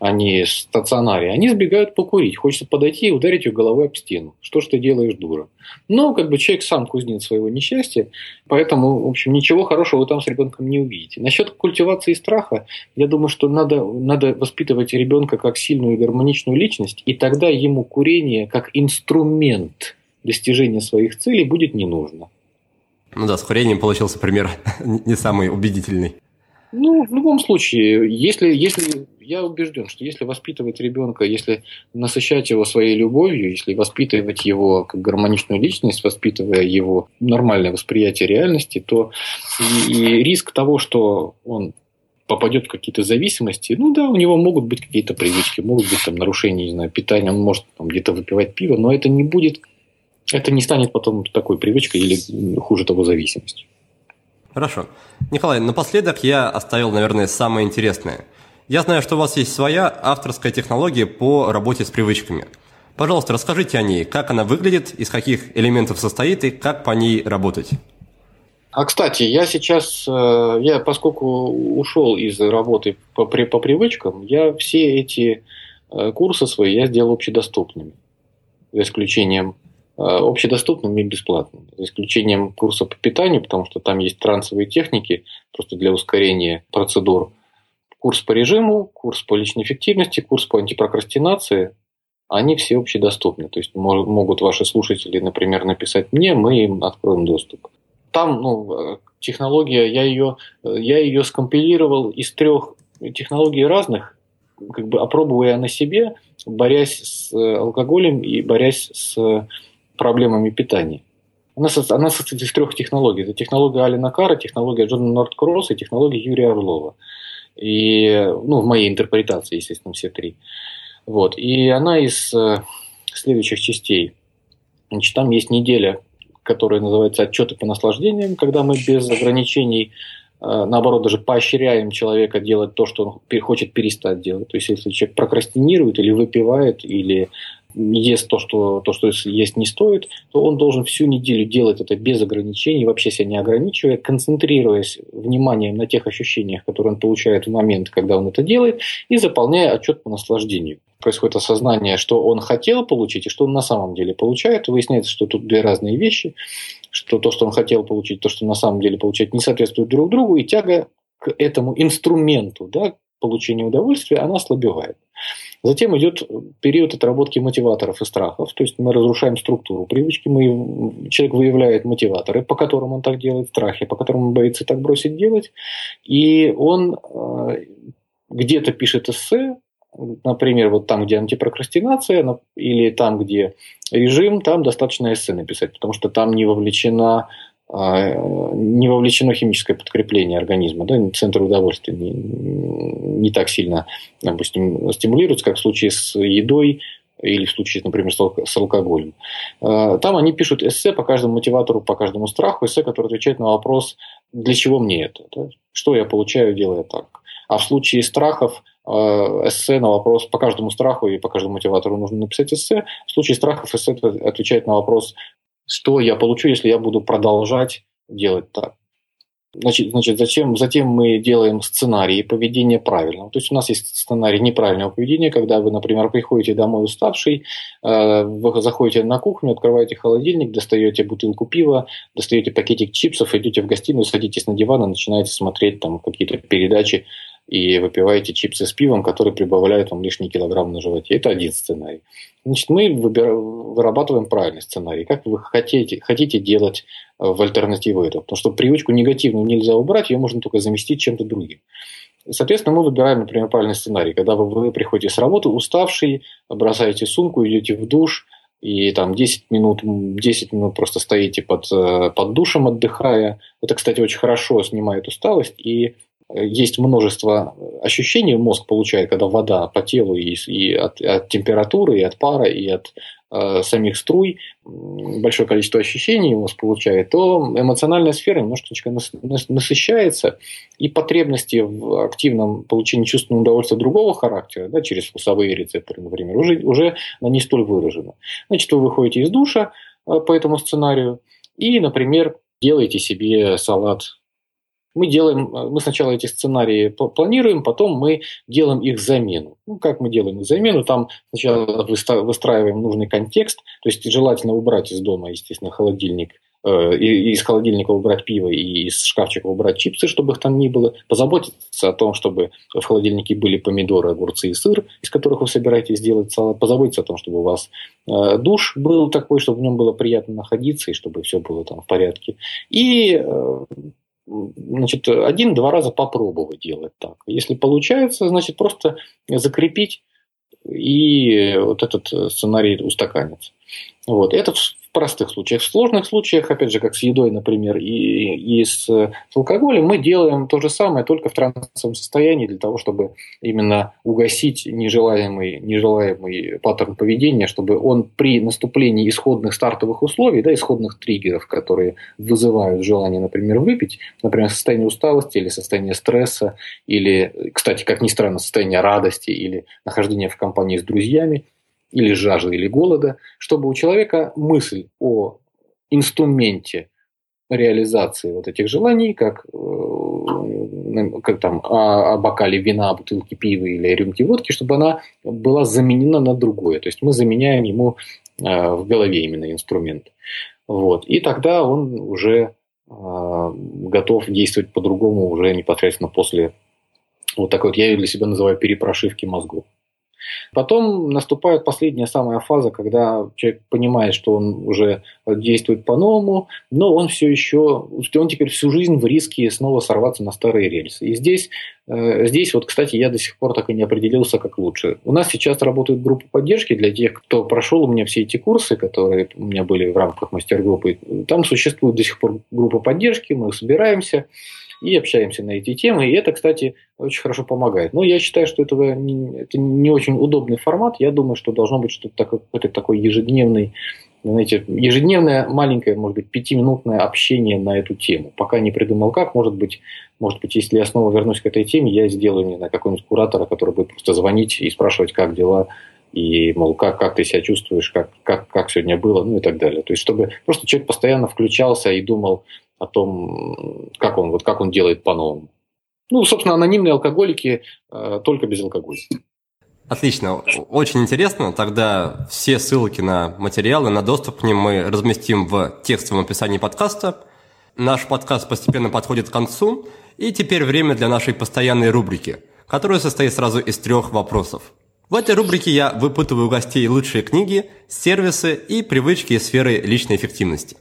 они в стационаре, они сбегают покурить. Хочется подойти и ударить ее головой об стену. Что ж ты делаешь, дура? Но как бы человек сам кузнец своего несчастья, поэтому, в общем, ничего хорошего вы там с ребенком не увидите. Насчет культивации страха, я думаю, что надо, надо воспитывать ребенка как сильную и гармоничную личность, и тогда ему курение как инструмент достижения своих целей будет не нужно. Ну да, с курением получился пример не самый убедительный. Ну, в любом случае, если, если я убежден, что если воспитывать ребенка, если насыщать его своей любовью, если воспитывать его как гармоничную личность, воспитывая его нормальное восприятие реальности, то и, и риск того, что он попадет в какие-то зависимости, ну да, у него могут быть какие-то привычки, могут быть там нарушения, не знаю, питания, он может там, где-то выпивать пиво, но это не будет, это не станет потом такой привычкой или хуже того зависимостью. Хорошо. Николай, напоследок я оставил, наверное, самое интересное. Я знаю, что у вас есть своя авторская технология по работе с привычками. Пожалуйста, расскажите о ней, как она выглядит, из каких элементов состоит и как по ней работать. А кстати, я сейчас, э, я поскольку ушел из работы по, по привычкам, я все эти э, курсы свои я сделал общедоступными, за исключением Э, общедоступными и бесплатными, за исключением курса по питанию, потому что там есть трансовые техники, просто для ускорения процедур. Курс по режиму, курс по личной эффективности, курс по антипрокрастинации, они все общедоступны. То есть могут ваши слушатели, например, написать мне, мы им откроем доступ. Там ну, технология, я ее, я ее скомпилировал из трех технологий разных, как бы опробуя на себе, борясь с алкоголем и борясь с проблемами питания. Она, состоит из трех технологий. Это технология Алина Кара, технология Джона Нордкросса и технология Юрия Орлова. И, ну, в моей интерпретации, естественно, все три. Вот. И она из э, следующих частей. Значит, там есть неделя, которая называется «Отчеты по наслаждениям», когда мы без ограничений э, наоборот, даже поощряем человека делать то, что он хочет перестать делать. То есть, если человек прокрастинирует или выпивает, или ест то, что, то, что есть не стоит, то он должен всю неделю делать это без ограничений, вообще себя не ограничивая, концентрируясь вниманием на тех ощущениях, которые он получает в момент, когда он это делает, и заполняя отчет по наслаждению. Происходит осознание, что он хотел получить и что он на самом деле получает. выясняется, что тут две разные вещи, что то, что он хотел получить, то, что на самом деле получать, не соответствует друг другу, и тяга к этому инструменту, да, получения удовольствия, она ослабевает. Затем идет период отработки мотиваторов и страхов, то есть мы разрушаем структуру привычки, мы, человек выявляет мотиваторы, по которым он так делает, страхи, по которым он боится так бросить делать, и он э, где-то пишет эссе, например, вот там, где антипрокрастинация, или там, где режим, там достаточно эссе написать, потому что там не вовлечена не вовлечено химическое подкрепление организма, да, центр удовольствия не, не так сильно, допустим, стимулируется, как в случае с едой или в случае, например, с алкоголем. А, там они пишут эссе по каждому мотиватору, по каждому страху, эссе, который отвечает на вопрос, для чего мне это, да? что я получаю, делая так. А в случае страхов а, эссе на вопрос по каждому страху и по каждому мотиватору нужно написать эссе. В случае страхов эссе отвечает на вопрос, что я получу, если я буду продолжать делать так. Значит, значит зачем, затем мы делаем сценарий поведения правильного. То есть у нас есть сценарий неправильного поведения, когда вы, например, приходите домой уставший, э, вы заходите на кухню, открываете холодильник, достаете бутылку пива, достаете пакетик чипсов, идете в гостиную, садитесь на диван и начинаете смотреть там какие-то передачи и выпиваете чипсы с пивом, которые прибавляют вам лишний килограмм на животе. Это один сценарий. Значит, мы выбира... вырабатываем правильный сценарий. Как вы хотите, хотите делать э, в альтернативу этого? Потому что привычку негативную нельзя убрать, ее можно только заместить чем-то другим. Соответственно, мы выбираем, например, правильный сценарий. Когда вы, вы приходите с работы уставший, бросаете сумку, идете в душ, и там 10 минут, 10 минут просто стоите под, э, под душем, отдыхая. Это, кстати, очень хорошо снимает усталость и есть множество ощущений мозг получает, когда вода по телу и, и от, от температуры, и от пара, и от э, самих струй, большое количество ощущений мозг получает, то эмоциональная сфера немножечко насыщается, и потребности в активном получении чувственного удовольствия другого характера, да, через вкусовые рецепторы, например, уже, уже не столь выражены. Значит, вы выходите из душа э, по этому сценарию и, например, делаете себе салат мы делаем, мы сначала эти сценарии планируем, потом мы делаем их замену. Ну, как мы делаем их замену? Там сначала выстраиваем нужный контекст, то есть желательно убрать из дома, естественно, холодильник, э, из холодильника убрать пиво и из шкафчика убрать чипсы, чтобы их там не было. Позаботиться о том, чтобы в холодильнике были помидоры, огурцы и сыр, из которых вы собираетесь сделать салат. Позаботиться о том, чтобы у вас э, душ был такой, чтобы в нем было приятно находиться и чтобы все было там в порядке. И э, значит, один-два раза попробовать делать так. Если получается, значит, просто закрепить и вот этот сценарий устаканится. Вот. Это простых случаях. В сложных случаях, опять же, как с едой, например, и, и с, с алкоголем, мы делаем то же самое, только в трансовом состоянии, для того, чтобы именно угасить нежелаемый, нежелаемый паттерн поведения, чтобы он при наступлении исходных стартовых условий, да, исходных триггеров, которые вызывают желание, например, выпить, например, состояние усталости или состояние стресса, или, кстати, как ни странно, состояние радости или нахождение в компании с друзьями, или жажды, или голода, чтобы у человека мысль о инструменте реализации вот этих желаний, как, э, как там о, о бокале вина, бутылке пива или о рюмке водки, чтобы она была заменена на другое. То есть мы заменяем ему э, в голове именно инструмент. Вот. И тогда он уже э, готов действовать по-другому уже непосредственно после вот такой вот, я ее для себя называю перепрошивки мозгов. Потом наступает последняя самая фаза, когда человек понимает, что он уже действует по-новому, но он все еще, он теперь всю жизнь в риске снова сорваться на старые рельсы. И здесь, э, здесь вот, кстати, я до сих пор так и не определился, как лучше. У нас сейчас работает группа поддержки для тех, кто прошел у меня все эти курсы, которые у меня были в рамках мастер-группы. Там существует до сих пор группа поддержки, мы собираемся и общаемся на эти темы. И это, кстати, очень хорошо помогает. Но я считаю, что этого это не очень удобный формат. Я думаю, что должно быть что-то такое, какой-то такой ежедневный знаете, ежедневное маленькое, может быть, пятиминутное общение на эту тему. Пока не придумал как, может быть, может быть, если я снова вернусь к этой теме, я сделаю, не знаю, какого-нибудь куратора, который будет просто звонить и спрашивать, как дела, и, мол, как, как ты себя чувствуешь, как, как, как сегодня было, ну и так далее. То есть, чтобы просто человек постоянно включался и думал, о том, как он, вот как он делает по-новому. Ну, собственно, анонимные алкоголики э, только без алкоголя. Отлично, очень интересно. Тогда все ссылки на материалы, на доступ к ним мы разместим в текстовом описании подкаста. Наш подкаст постепенно подходит к концу, и теперь время для нашей постоянной рубрики, которая состоит сразу из трех вопросов. В этой рубрике я выпытываю у гостей лучшие книги, сервисы и привычки из сферы личной эффективности.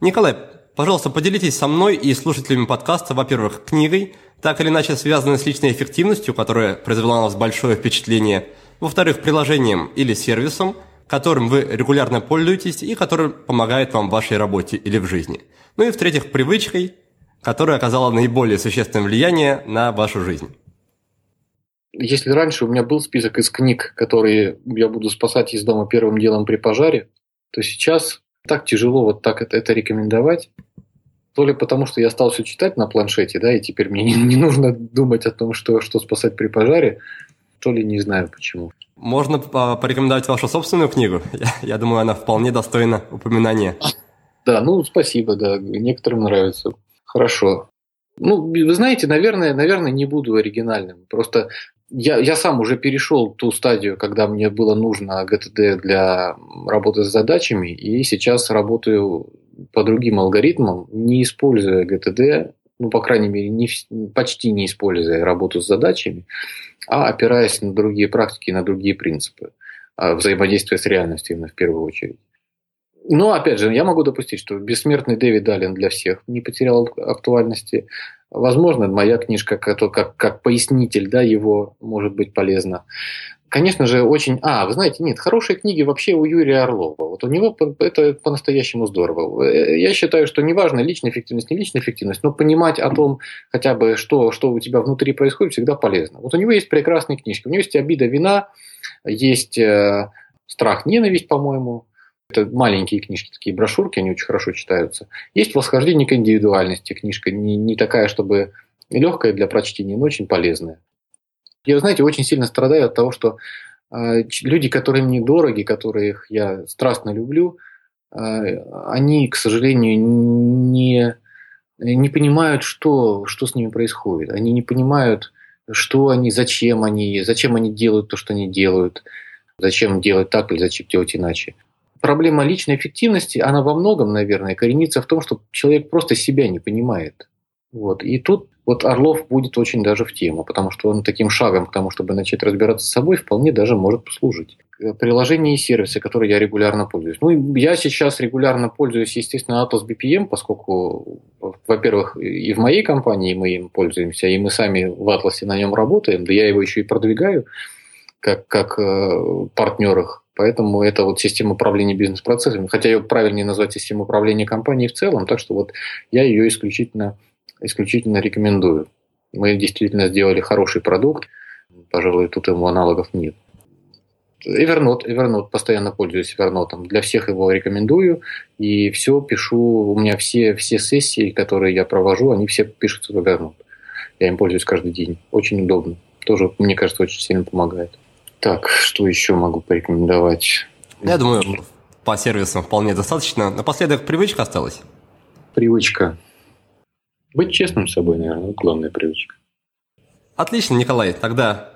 Николай, Пожалуйста, поделитесь со мной и слушателями подкаста, во-первых, книгой, так или иначе связанной с личной эффективностью, которая произвела на вас большое впечатление, во-вторых, приложением или сервисом, которым вы регулярно пользуетесь и который помогает вам в вашей работе или в жизни. Ну и в-третьих, привычкой, которая оказала наиболее существенное влияние на вашу жизнь. Если раньше у меня был список из книг, которые я буду спасать из дома первым делом при пожаре, то сейчас так тяжело вот так это, это рекомендовать. То ли потому, что я стал все читать на планшете, да, и теперь мне не, не нужно думать о том, что, что спасать при пожаре, то ли не знаю почему. Можно порекомендовать вашу собственную книгу? Я, я думаю, она вполне достойна упоминания. Да, ну спасибо, да, некоторым нравится. Хорошо. Ну, вы знаете, наверное, наверное, не буду оригинальным. Просто я, я сам уже перешел ту стадию, когда мне было нужно ГТД для работы с задачами, и сейчас работаю по другим алгоритмам, не используя ГТД, ну, по крайней мере, не, почти не используя работу с задачами, а опираясь на другие практики, на другие принципы а, взаимодействия с реальностью именно в первую очередь. Но, опять же, я могу допустить, что «Бессмертный Дэвид Аллен» для всех не потерял актуальности. Возможно, моя книжка как, как, как пояснитель да, его может быть полезна. Конечно же, очень... А, вы знаете, нет, хорошие книги вообще у Юрия Орлова. Вот у него это по-настоящему здорово. Э, я считаю, что неважно, личная эффективность, не личная эффективность, но понимать о том, хотя бы, что, что у тебя внутри происходит, всегда полезно. Вот у него есть прекрасные книжки. У него есть «Обида, вина», есть э, «Страх, ненависть», по-моему, это маленькие книжки, такие брошюрки, они очень хорошо читаются. Есть «Восхождение к индивидуальности», книжка не, не такая, чтобы легкая для прочтения, но очень полезная. Я, знаете, очень сильно страдаю от того, что э, люди, которые мне дороги, которых я страстно люблю, э, они, к сожалению, не, не понимают, что, что с ними происходит. Они не понимают, что они, зачем они, зачем они делают то, что они делают, зачем делать так или зачем делать иначе проблема личной эффективности, она во многом, наверное, коренится в том, что человек просто себя не понимает. Вот. И тут вот Орлов будет очень даже в тему, потому что он таким шагом к тому, чтобы начать разбираться с собой, вполне даже может послужить. Приложения и сервисы, которые я регулярно пользуюсь. Ну, я сейчас регулярно пользуюсь, естественно, Atos BPM, поскольку, во-первых, и в моей компании мы им пользуемся, и мы сами в Атласе на нем работаем, да я его еще и продвигаю как, как э, партнерах. Поэтому это вот система управления бизнес-процессами. Хотя ее правильнее назвать системой управления компанией в целом, так что вот я ее исключительно исключительно рекомендую. Мы действительно сделали хороший продукт, пожалуй, тут ему аналогов нет. Evernote, Evernote, постоянно пользуюсь Evernote. Для всех его рекомендую. И все пишу, у меня все, все сессии, которые я провожу, они все пишутся в Evernote. Я им пользуюсь каждый день. Очень удобно. Тоже, мне кажется, очень сильно помогает. Так, что еще могу порекомендовать? Я думаю, по сервисам вполне достаточно. Напоследок привычка осталась? Привычка. Быть честным с собой, наверное, вот главная привычка. Отлично, Николай. Тогда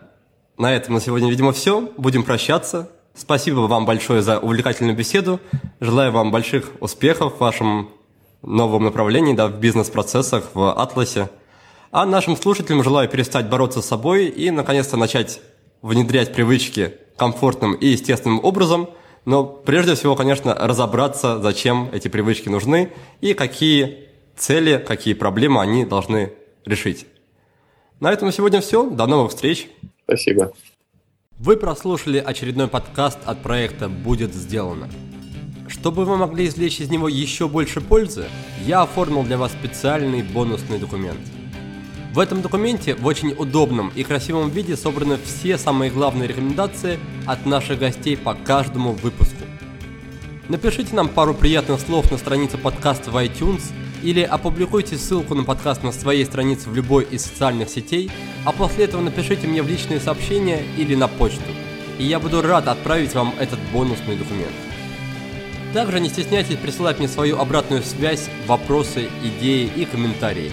на этом на сегодня, видимо, все. Будем прощаться. Спасибо вам большое за увлекательную беседу. Желаю вам больших успехов в вашем новом направлении, да, в бизнес-процессах, в Атласе. А нашим слушателям желаю перестать бороться с собой и, наконец-то, начать внедрять привычки комфортным и естественным образом. Но прежде всего, конечно, разобраться, зачем эти привычки нужны и какие цели, какие проблемы они должны решить. На этом на сегодня все. До новых встреч. Спасибо. Вы прослушали очередной подкаст от проекта «Будет сделано». Чтобы вы могли извлечь из него еще больше пользы, я оформил для вас специальный бонусный документ. В этом документе в очень удобном и красивом виде собраны все самые главные рекомендации от наших гостей по каждому выпуску. Напишите нам пару приятных слов на странице подкаста в iTunes – или опубликуйте ссылку на подкаст на своей странице в любой из социальных сетей, а после этого напишите мне в личные сообщения или на почту, и я буду рад отправить вам этот бонусный документ. Также не стесняйтесь присылать мне свою обратную связь, вопросы, идеи и комментарии.